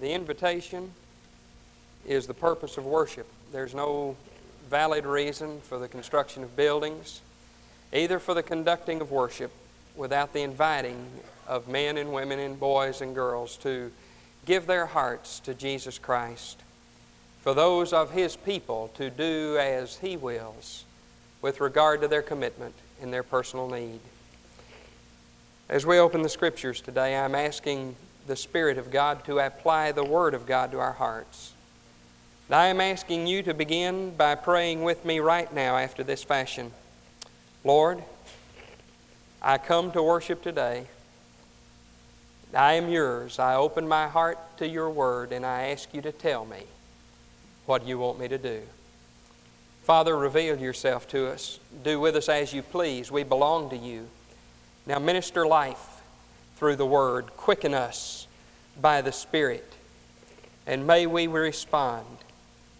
The invitation is the purpose of worship. There's no valid reason for the construction of buildings, either for the conducting of worship, without the inviting of men and women and boys and girls to give their hearts to Jesus Christ, for those of His people to do as He wills with regard to their commitment and their personal need. As we open the Scriptures today, I'm asking the Spirit of God to apply the Word of God to our hearts. And I am asking you to begin by praying with me right now after this fashion. Lord, I come to worship today. I am yours. I open my heart to your word and I ask you to tell me what you want me to do. Father, reveal yourself to us. Do with us as you please. We belong to you. Now minister life through the word. Quicken us by the Spirit. And may we respond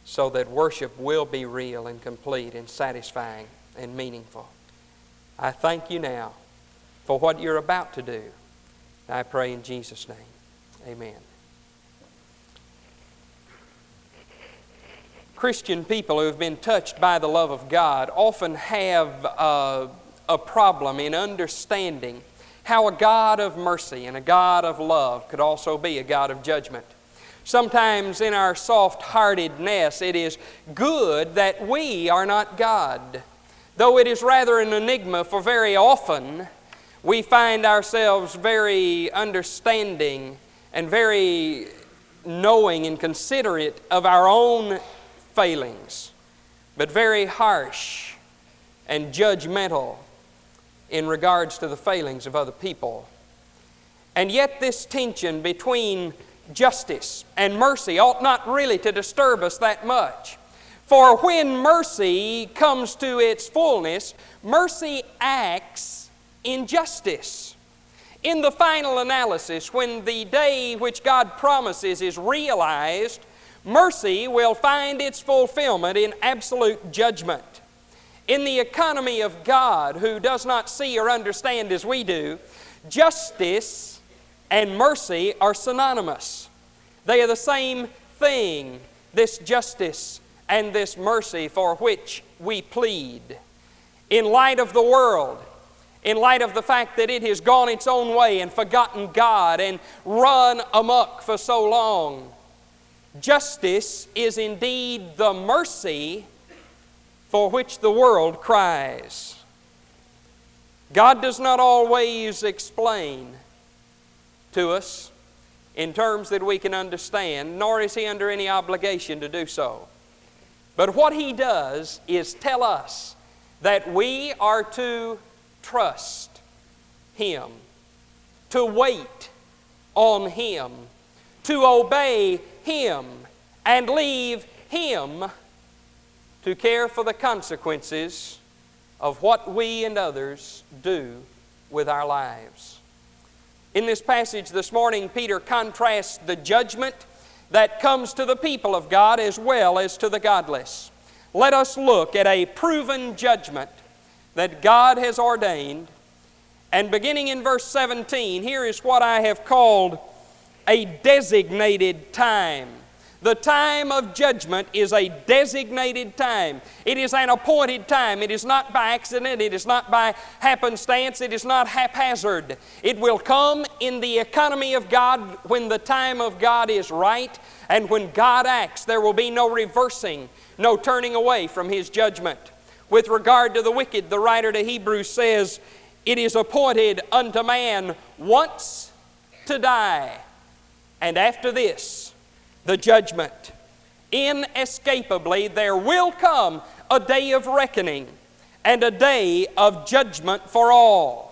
so that worship will be real and complete and satisfying and meaningful. I thank you now for what you're about to do. I pray in Jesus' name. Amen. Christian people who have been touched by the love of God often have a, a problem in understanding how a God of mercy and a God of love could also be a God of judgment. Sometimes in our soft heartedness, it is good that we are not God. Though it is rather an enigma, for very often we find ourselves very understanding and very knowing and considerate of our own failings, but very harsh and judgmental in regards to the failings of other people. And yet, this tension between justice and mercy ought not really to disturb us that much. For when mercy comes to its fullness, mercy acts in justice. In the final analysis, when the day which God promises is realized, mercy will find its fulfillment in absolute judgment. In the economy of God, who does not see or understand as we do, justice and mercy are synonymous. They are the same thing, this justice and this mercy for which we plead. In light of the world, in light of the fact that it has gone its own way and forgotten God and run amuck for so long. Justice is indeed the mercy for which the world cries. God does not always explain to us in terms that we can understand, nor is He under any obligation to do so. But what He does is tell us that we are to trust Him, to wait on Him, to obey Him, and leave Him to care for the consequences of what we and others do with our lives. In this passage this morning, Peter contrasts the judgment that comes to the people of God as well as to the godless. Let us look at a proven judgment that God has ordained. And beginning in verse 17, here is what I have called a designated time. The time of judgment is a designated time. It is an appointed time. It is not by accident. It is not by happenstance. It is not haphazard. It will come in the economy of God when the time of God is right. And when God acts, there will be no reversing, no turning away from His judgment. With regard to the wicked, the writer to Hebrews says, It is appointed unto man once to die, and after this, the judgment. Inescapably, there will come a day of reckoning and a day of judgment for all.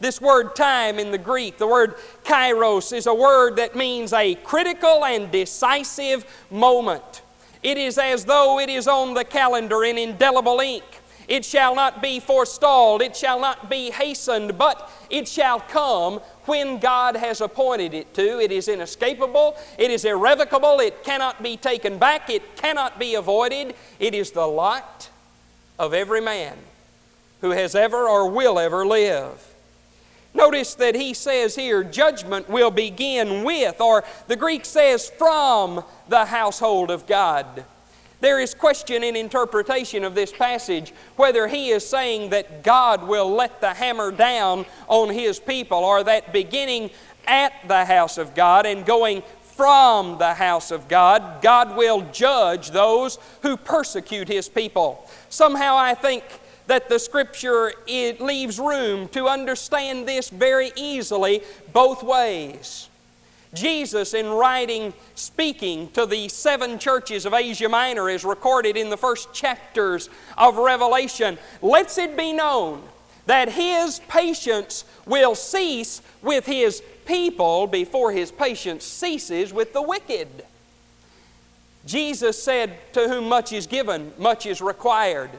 This word time in the Greek, the word kairos, is a word that means a critical and decisive moment. It is as though it is on the calendar in indelible ink. It shall not be forestalled, it shall not be hastened, but it shall come when God has appointed it to. It is inescapable, it is irrevocable, it cannot be taken back, it cannot be avoided. It is the lot of every man who has ever or will ever live. Notice that he says here, judgment will begin with, or the Greek says, from the household of God. There is question in interpretation of this passage whether he is saying that God will let the hammer down on his people, or that beginning at the house of God and going from the house of God, God will judge those who persecute his people. Somehow I think that the scripture it leaves room to understand this very easily both ways. Jesus, in writing, speaking to the seven churches of Asia Minor, is recorded in the first chapters of Revelation, lets it be known that His patience will cease with His people before His patience ceases with the wicked. Jesus said, To whom much is given, much is required.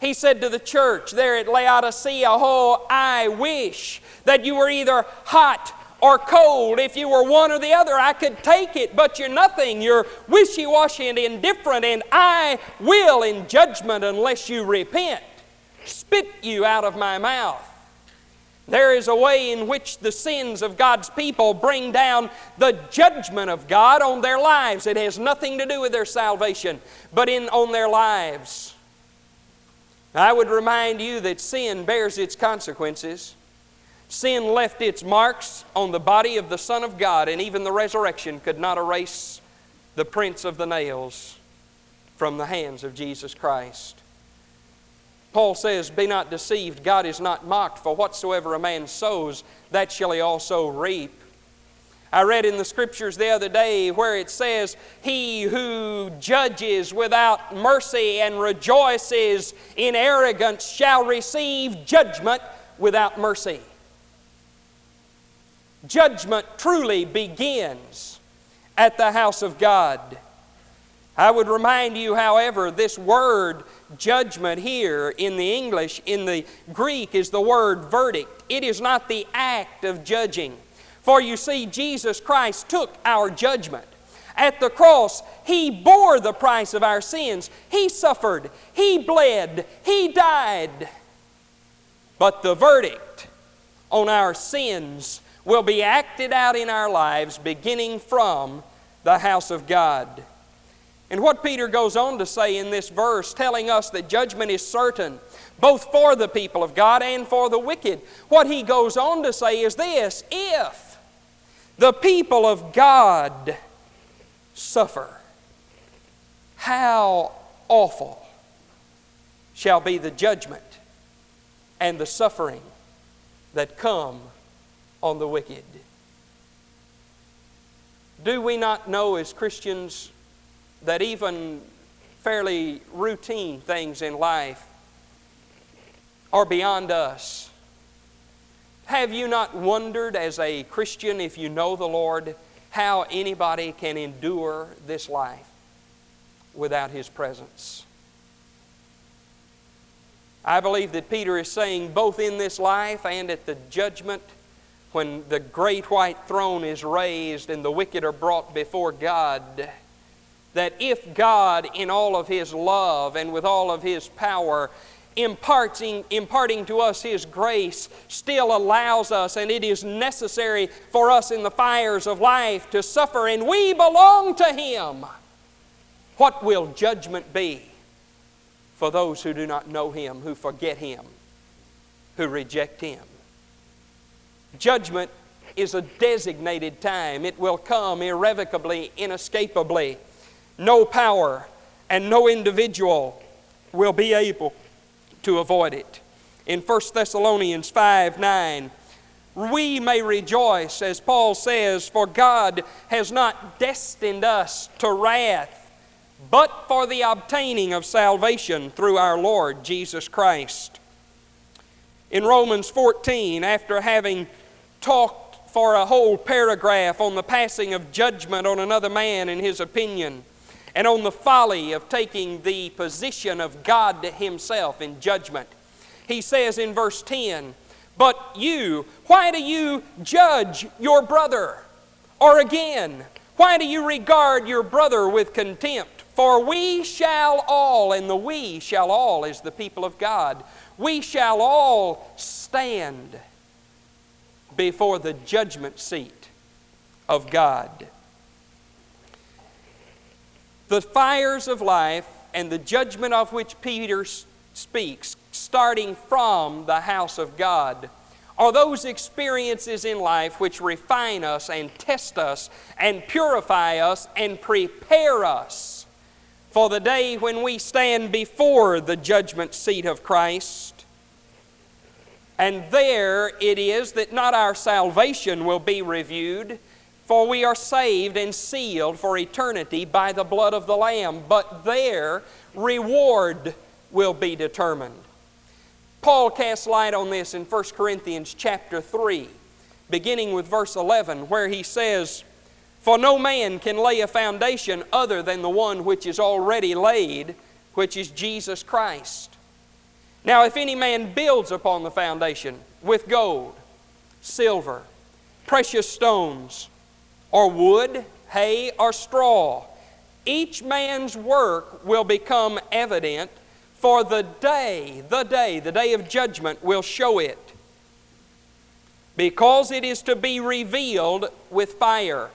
He said to the church there at Laodicea, Oh, I wish that you were either hot or cold. If you were one or the other, I could take it, but you're nothing. You're wishy washy and indifferent, and I will in judgment unless you repent spit you out of my mouth. There is a way in which the sins of God's people bring down the judgment of God on their lives. It has nothing to do with their salvation, but in, on their lives. I would remind you that sin bears its consequences. Sin left its marks on the body of the Son of God, and even the resurrection could not erase the prints of the nails from the hands of Jesus Christ. Paul says, Be not deceived, God is not mocked, for whatsoever a man sows, that shall he also reap. I read in the scriptures the other day where it says, He who judges without mercy and rejoices in arrogance shall receive judgment without mercy. Judgment truly begins at the house of God. I would remind you, however, this word judgment here in the English, in the Greek, is the word verdict. It is not the act of judging. For you see, Jesus Christ took our judgment. At the cross, He bore the price of our sins. He suffered, He bled, He died. But the verdict on our sins will be acted out in our lives beginning from the house of God. And what Peter goes on to say in this verse, telling us that judgment is certain, both for the people of God and for the wicked, what he goes on to say is this if the people of God suffer, how awful shall be the judgment and the suffering that come on the wicked. Do we not know as Christians that even fairly routine things in life are beyond us. Have you not wondered as a Christian, if you know the Lord, how anybody can endure this life without His presence? I believe that Peter is saying both in this life and at the judgment when the great white throne is raised and the wicked are brought before God that if God, in all of His love and with all of His power, imparting, imparting to us His grace, still allows us, and it is necessary for us in the fires of life to suffer, and we belong to Him. What will judgment be for those who do not know Him, who forget Him, who reject Him? Judgment is a designated time, it will come irrevocably, inescapably no power and no individual will be able to avoid it. In 1 Thessalonians 5 9, we may rejoice, as Paul says, for God has not destined us to wrath, but for the obtaining of salvation through our Lord Jesus Christ. In Romans 14, after having talked for a whole paragraph on the passing of judgment on another man and his opinion, and on the folly of taking the position of God to Himself in judgment. He says in verse 10, But you, why do you judge your brother? Or again, why do you regard your brother with contempt? For we shall all, and the we shall all is the people of God, we shall all stand before the judgment seat of God. The fires of life and the judgment of which Peter speaks, starting from the house of God, are those experiences in life which refine us and test us and purify us and prepare us for the day when we stand before the judgment seat of Christ. And there it is that not our salvation will be reviewed, for we are saved and sealed for eternity by the blood of the Lamb, but there reward will be determined. Paul casts light on this in 1 Corinthians chapter 3, beginning with verse 11, where he says, For no man can lay a foundation other than the one which is already laid, which is Jesus Christ. Now, if any man builds upon the foundation with gold, silver, precious stones, or wood, hay, or straw, each man's work will become evident for the day, the day, the day of judgment will show it. Because it is to be revealed with fire.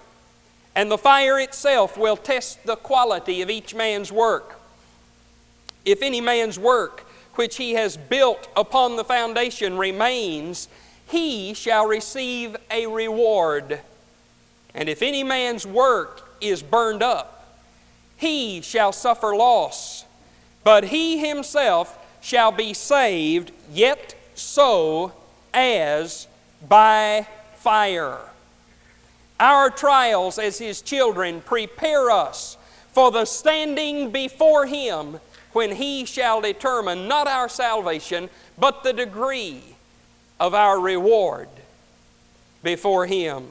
And the fire itself will test the quality of each man's work. If any man's work which he has built upon the foundation remains, he shall receive a reward. And if any man's work is burned up, he shall suffer loss but he himself shall be saved, yet so as by fire. Our trials as his children prepare us for the standing before him when he shall determine not our salvation, but the degree of our reward before him.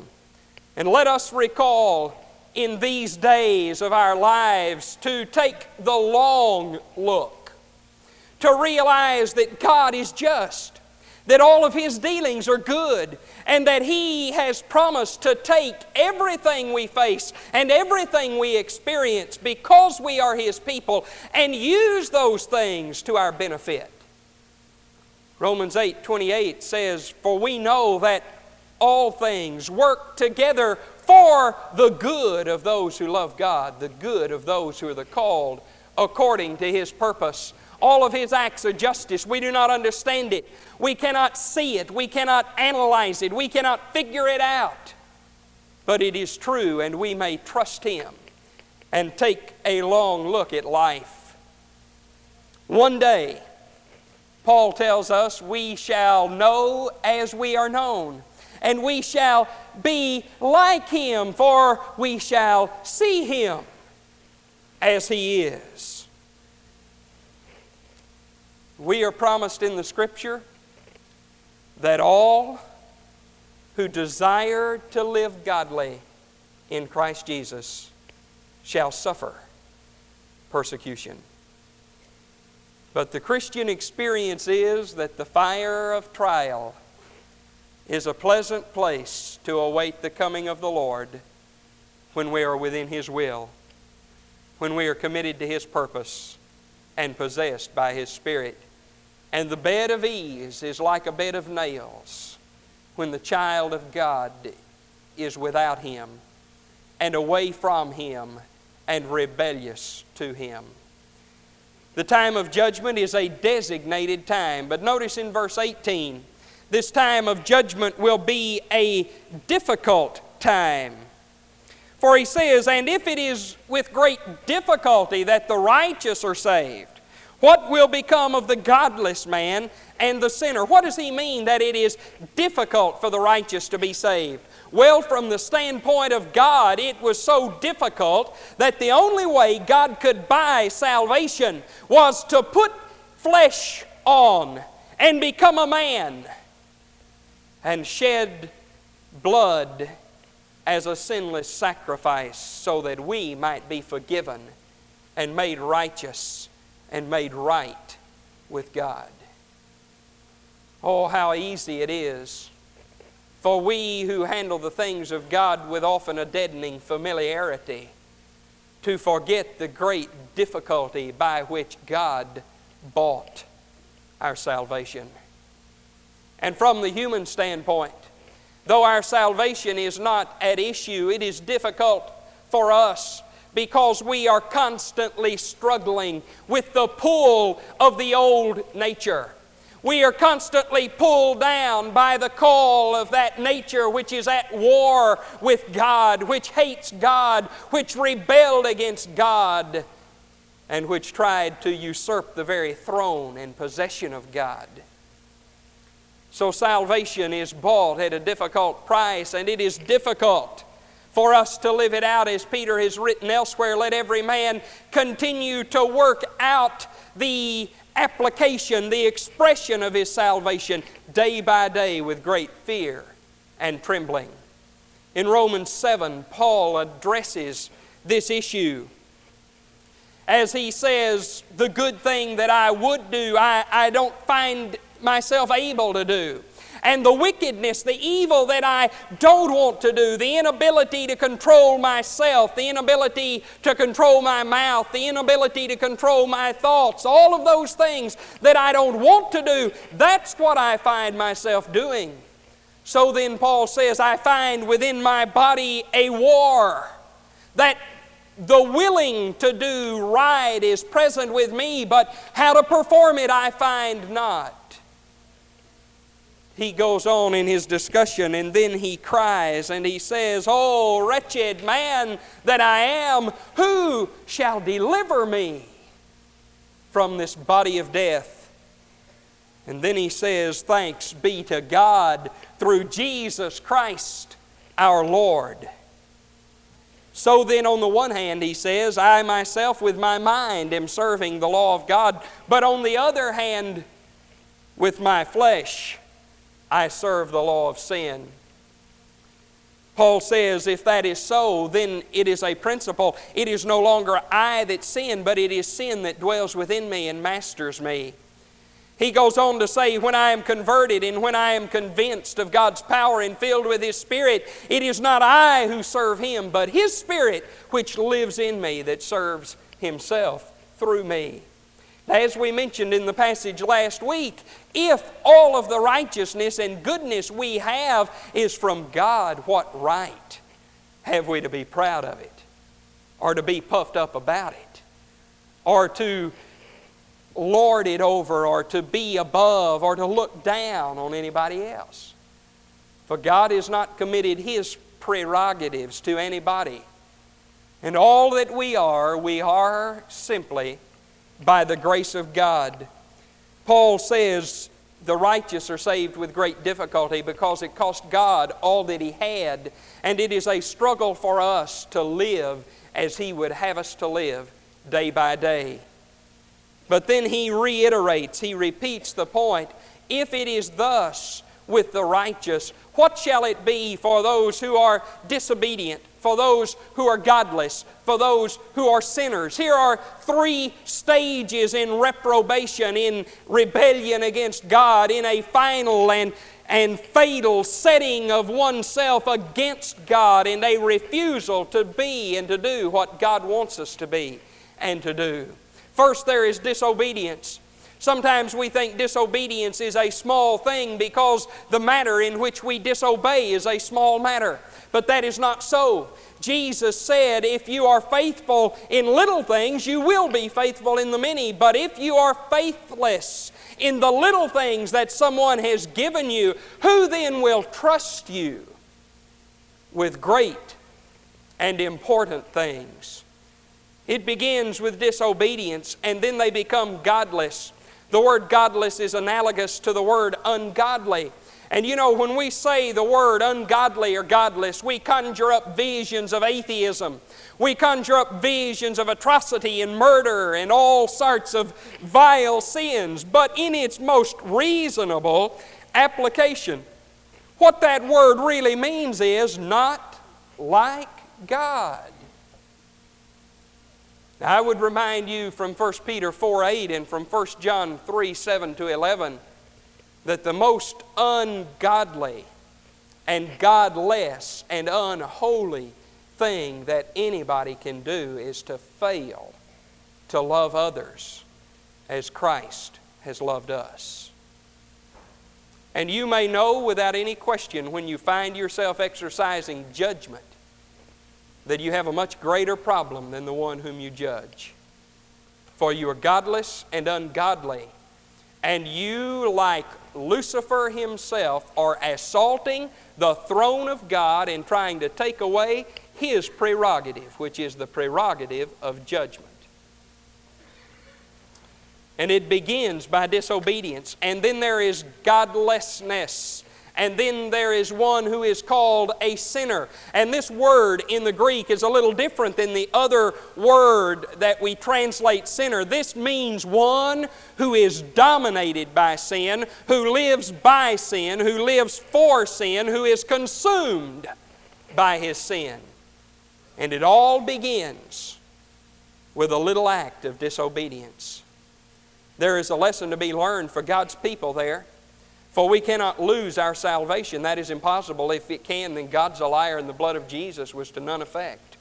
And let us recall in these days of our lives to take the long look, to realize that God is just, that all of His dealings are good, and that He has promised to take everything we face and everything we experience because we are His people and use those things to our benefit. Romans 8 28 says, For we know that all things work together for the good of those who love God, the good of those who are the called according to His purpose. All of His acts of justice, we do not understand it. We cannot see it. We cannot analyze it. We cannot figure it out. But it is true, and we may trust Him and take a long look at life. One day, Paul tells us, we shall know as we are known and we shall be like him, for we shall see him as he is. We are promised in the Scripture that all who desire to live godly in Christ Jesus shall suffer persecution. But the Christian experience is that the fire of trial is a pleasant place to await the coming of the Lord when we are within His will, when we are committed to His purpose and possessed by His Spirit. And the bed of ease is like a bed of nails when the child of God is without Him and away from Him and rebellious to Him. The time of judgment is a designated time, but notice in verse 18 this time of judgment will be a difficult time. For he says, And if it is with great difficulty that the righteous are saved, what will become of the godless man and the sinner? What does he mean that it is difficult for the righteous to be saved? Well, from the standpoint of God, it was so difficult that the only way God could buy salvation was to put flesh on and become a man and shed blood as a sinless sacrifice so that we might be forgiven and made righteous and made right with God. Oh, how easy it is for we who handle the things of God with often a deadening familiarity to forget the great difficulty by which God bought our salvation. And from the human standpoint, though our salvation is not at issue, it is difficult for us because we are constantly struggling with the pull of the old nature. We are constantly pulled down by the call of that nature which is at war with God, which hates God, which rebelled against God, and which tried to usurp the very throne and possession of God. So salvation is bought at a difficult price, and it is difficult for us to live it out as Peter has written elsewhere. Let every man continue to work out the application, the expression of his salvation day by day with great fear and trembling. In Romans 7, Paul addresses this issue. As he says, The good thing that I would do, I, I don't find myself able to do and the wickedness, the evil that I don't want to do, the inability to control myself, the inability to control my mouth, the inability to control my thoughts, all of those things that I don't want to do, that's what I find myself doing. So then, Paul says, I find within my body a war that the willing to do right is present with me, but how to perform it I find not he goes on in his discussion and then he cries and he says, Oh, wretched man that I am, who shall deliver me from this body of death? And then he says, Thanks be to God through Jesus Christ our Lord. So then, on the one hand, he says, I myself with my mind am serving the law of God, but on the other hand, with my flesh, I serve the law of sin. Paul says, if that is so, then it is a principle. It is no longer I that sin, but it is sin that dwells within me and masters me. He goes on to say, When I am converted and when I am convinced of God's power and filled with His Spirit, it is not I who serve Him, but His Spirit which lives in me that serves Himself through me. As we mentioned in the passage last week, if all of the righteousness and goodness we have is from God, what right have we to be proud of it? Or to be puffed up about it? Or to lord it over, or to be above, or to look down on anybody else? For God has not committed His prerogatives to anybody. And all that we are, we are simply by the grace of God. Paul says the righteous are saved with great difficulty because it cost God all that He had, and it is a struggle for us to live as He would have us to live day by day. But then he reiterates, he repeats the point if it is thus with the righteous, what shall it be for those who are disobedient? for those who are godless, for those who are sinners. Here are three stages in reprobation, in rebellion against God, in a final and, and fatal setting of oneself against God, and a refusal to be and to do what God wants us to be and to do. First, there is disobedience. Sometimes we think disobedience is a small thing because the matter in which we disobey is a small matter. But that is not so. Jesus said, If you are faithful in little things, you will be faithful in the many. But if you are faithless in the little things that someone has given you, who then will trust you with great and important things? It begins with disobedience, and then they become godless. The word godless is analogous to the word ungodly. And you know, when we say the word ungodly or godless, we conjure up visions of atheism. We conjure up visions of atrocity and murder and all sorts of vile sins. But in its most reasonable application, what that word really means is not like God. Now, I would remind you from 1 Peter 4 8 and from 1 John 3 7 to 11 that the most ungodly and godless and unholy thing that anybody can do is to fail to love others as Christ has loved us. And you may know without any question when you find yourself exercising judgment that you have a much greater problem than the one whom you judge. For you are godless and ungodly, and you, like Lucifer himself, are assaulting the throne of God and trying to take away his prerogative, which is the prerogative of judgment. And it begins by disobedience. And then there is godlessness. And then there is one who is called a sinner. And this word in the Greek is a little different than the other word that we translate sinner. This means one who is dominated by sin, who lives by sin, who lives for sin, who is consumed by his sin. And it all begins with a little act of disobedience. There is a lesson to be learned for God's people there. For we cannot lose our salvation. That is impossible. If it can, then God's a liar and the blood of Jesus was to none effect.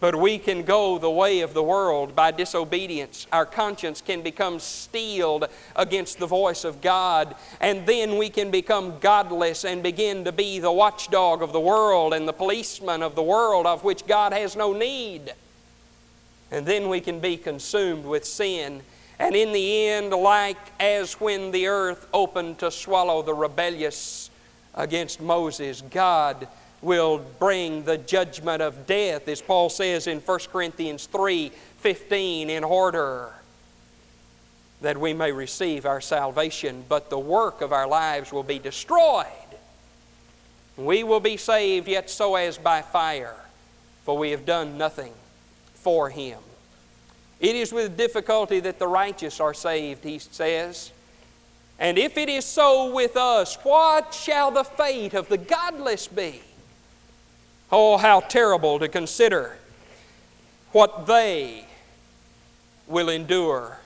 But we can go the way of the world by disobedience. Our conscience can become steeled against the voice of God, and then we can become godless and begin to be the watchdog of the world and the policeman of the world of which God has no need. And then we can be consumed with sin and in the end, like as when the earth opened to swallow the rebellious against Moses, God will bring the judgment of death, as Paul says in 1 Corinthians 3 15, in order that we may receive our salvation, but the work of our lives will be destroyed. We will be saved, yet so as by fire, for we have done nothing for Him. It is with difficulty that the righteous are saved, he says. And if it is so with us, what shall the fate of the godless be? Oh, how terrible to consider what they will endure.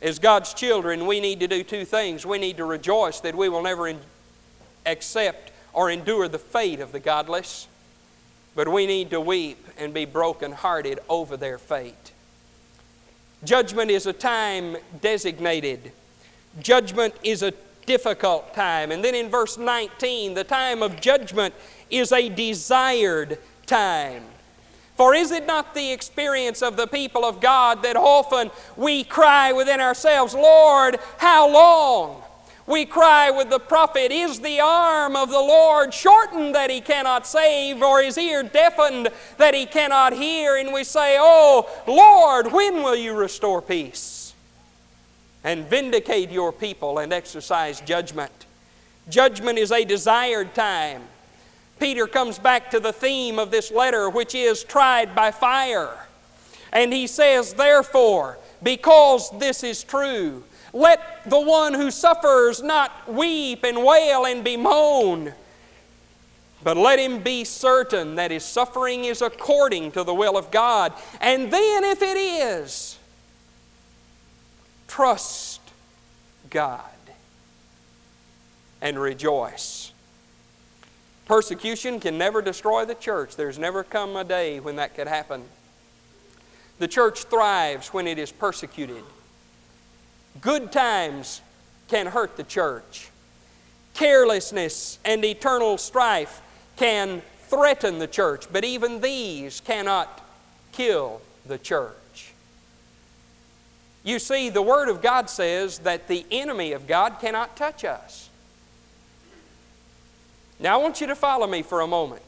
As God's children, we need to do two things. We need to rejoice that we will never accept or endure the fate of the godless, but we need to weep and be brokenhearted over their fate. Judgment is a time designated. Judgment is a difficult time. And then in verse 19, the time of judgment is a desired time. For is it not the experience of the people of God that often we cry within ourselves, Lord, how long? We cry with the prophet, Is the arm of the Lord shortened that he cannot save, or his ear deafened that he cannot hear? And we say, Oh, Lord, when will you restore peace? And vindicate your people and exercise judgment. Judgment is a desired time. Peter comes back to the theme of this letter, which is tried by fire. And he says, Therefore, because this is true, let the one who suffers not weep and wail and bemoan, but let him be certain that his suffering is according to the will of God. And then, if it is, trust God and rejoice. Persecution can never destroy the church. There's never come a day when that could happen. The church thrives when it is persecuted. Good times can hurt the church. Carelessness and eternal strife can threaten the church, but even these cannot kill the church. You see, the Word of God says that the enemy of God cannot touch us. Now, I want you to follow me for a moment.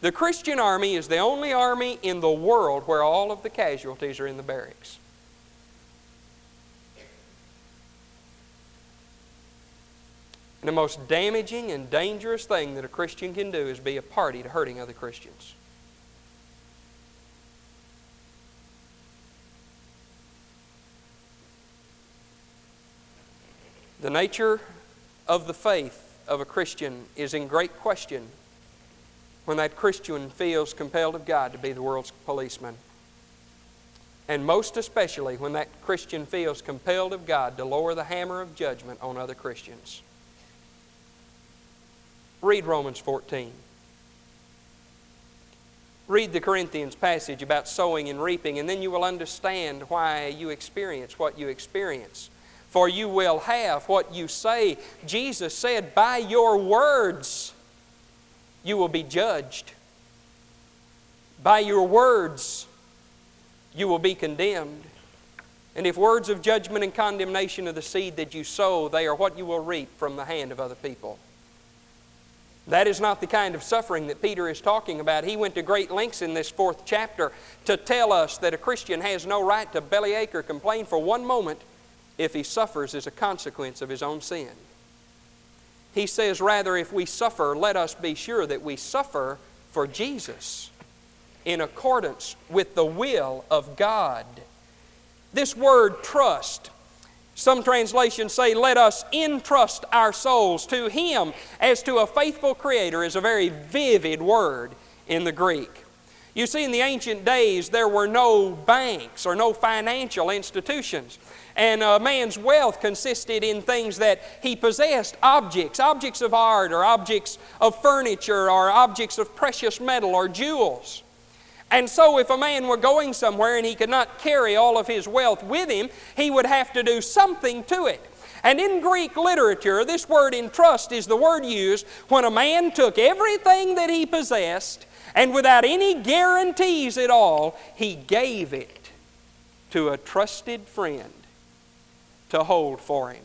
The Christian army is the only army in the world where all of the casualties are in the barracks. And the most damaging and dangerous thing that a Christian can do is be a party to hurting other Christians. The nature of the faith of a Christian is in great question when that Christian feels compelled of God to be the world's policeman. And most especially when that Christian feels compelled of God to lower the hammer of judgment on other Christians. Read Romans 14. Read the Corinthians passage about sowing and reaping, and then you will understand why you experience what you experience. for you will have what you say. Jesus said, By your words you will be judged. By your words you will be condemned. And if words of judgment and condemnation are the seed that you sow, they are what you will reap from the hand of other people. That is not the kind of suffering that Peter is talking about. He went to great lengths in this fourth chapter to tell us that a Christian has no right to bellyache or complain for one moment if he suffers as a consequence of his own sin. He says, rather, if we suffer, let us be sure that we suffer for Jesus in accordance with the will of God. This word trust some translations say, Let us entrust our souls to Him as to a faithful Creator, is a very vivid word in the Greek. You see, in the ancient days, there were no banks or no financial institutions. And a man's wealth consisted in things that he possessed objects, objects of art, or objects of furniture, or objects of precious metal, or jewels. And so, if a man were going somewhere and he could not carry all of his wealth with him, he would have to do something to it. And in Greek literature, this word entrust is the word used when a man took everything that he possessed and without any guarantees at all, he gave it to a trusted friend to hold for him.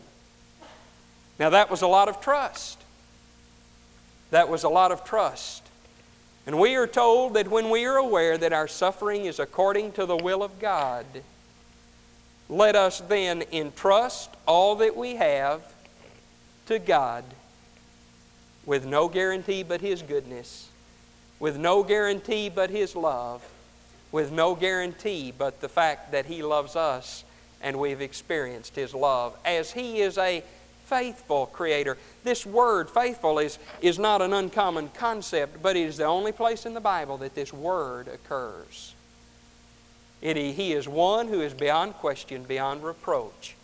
Now, that was a lot of trust. That was a lot of trust. And we are told that when we are aware that our suffering is according to the will of God, let us then entrust all that we have to God with no guarantee but His goodness, with no guarantee but His love, with no guarantee but the fact that He loves us and we've experienced His love. As He is a faithful Creator. This word, faithful, is, is not an uncommon concept, but it is the only place in the Bible that this word occurs. It, he is one who is beyond question, beyond reproach,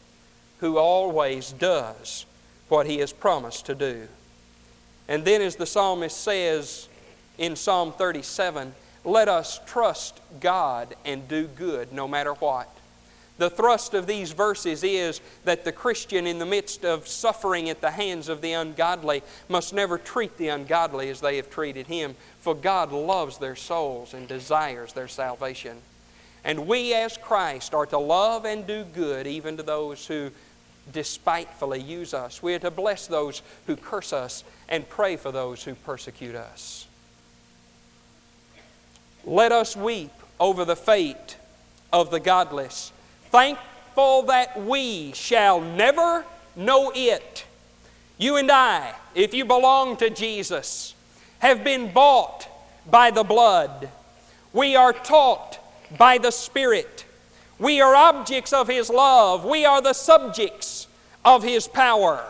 who always does what he has promised to do. And then, as the psalmist says in Psalm 37, let us trust God and do good no matter what. The thrust of these verses is that the Christian, in the midst of suffering at the hands of the ungodly, must never treat the ungodly as they have treated him, for God loves their souls and desires their salvation. And we, as Christ, are to love and do good even to those who despitefully use us. We are to bless those who curse us and pray for those who persecute us. Let us weep over the fate of the godless thankful that we shall never know it. You and I, if you belong to Jesus, have been bought by the blood. We are taught by the Spirit. We are objects of His love. We are the subjects of His power.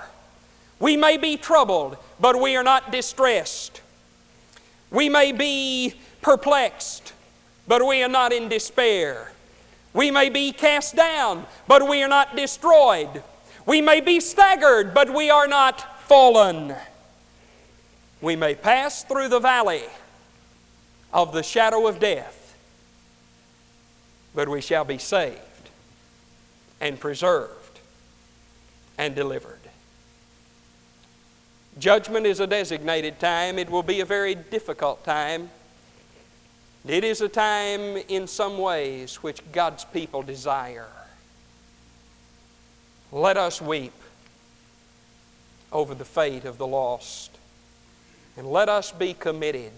We may be troubled, but we are not distressed. We may be perplexed, but we are not in despair. We may be cast down, but we are not destroyed. We may be staggered, but we are not fallen. We may pass through the valley of the shadow of death, but we shall be saved and preserved and delivered. Judgment is a designated time. It will be a very difficult time. It is a time in some ways which God's people desire. Let us weep over the fate of the lost. And let us be committed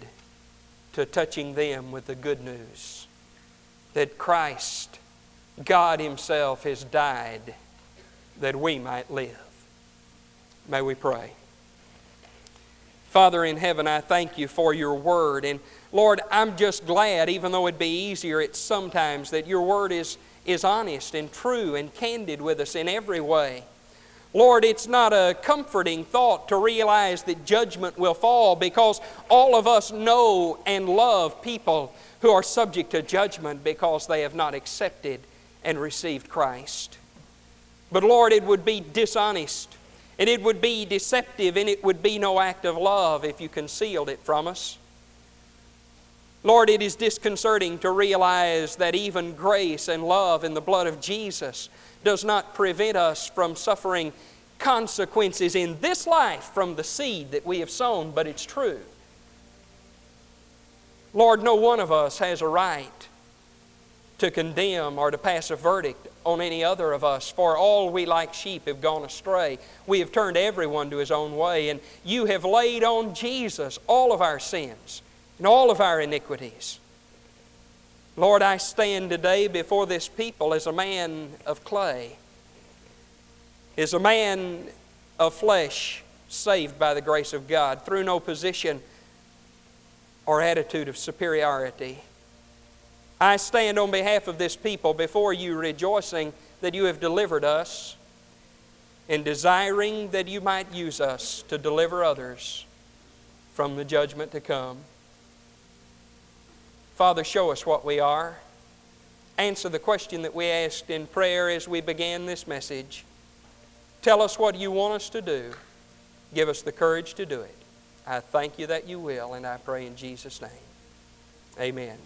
to touching them with the good news that Christ, God Himself, has died that we might live. May we pray. Father in heaven, I thank you for your word. And Lord, I'm just glad, even though it'd be easier at sometimes, that your word is, is honest and true and candid with us in every way. Lord, it's not a comforting thought to realize that judgment will fall because all of us know and love people who are subject to judgment because they have not accepted and received Christ. But Lord, it would be dishonest and it would be deceptive and it would be no act of love if you concealed it from us. Lord, it is disconcerting to realize that even grace and love in the blood of Jesus does not prevent us from suffering consequences in this life from the seed that we have sown, but it's true. Lord, no one of us has a right to condemn or to pass a verdict on any other of us, for all we like sheep have gone astray. We have turned everyone to his own way, and you have laid on Jesus all of our sins and all of our iniquities. Lord, I stand today before this people as a man of clay, as a man of flesh saved by the grace of God through no position or attitude of superiority. I stand on behalf of this people before you, rejoicing that you have delivered us and desiring that you might use us to deliver others from the judgment to come. Father, show us what we are. Answer the question that we asked in prayer as we began this message. Tell us what you want us to do. Give us the courage to do it. I thank you that you will, and I pray in Jesus' name. Amen.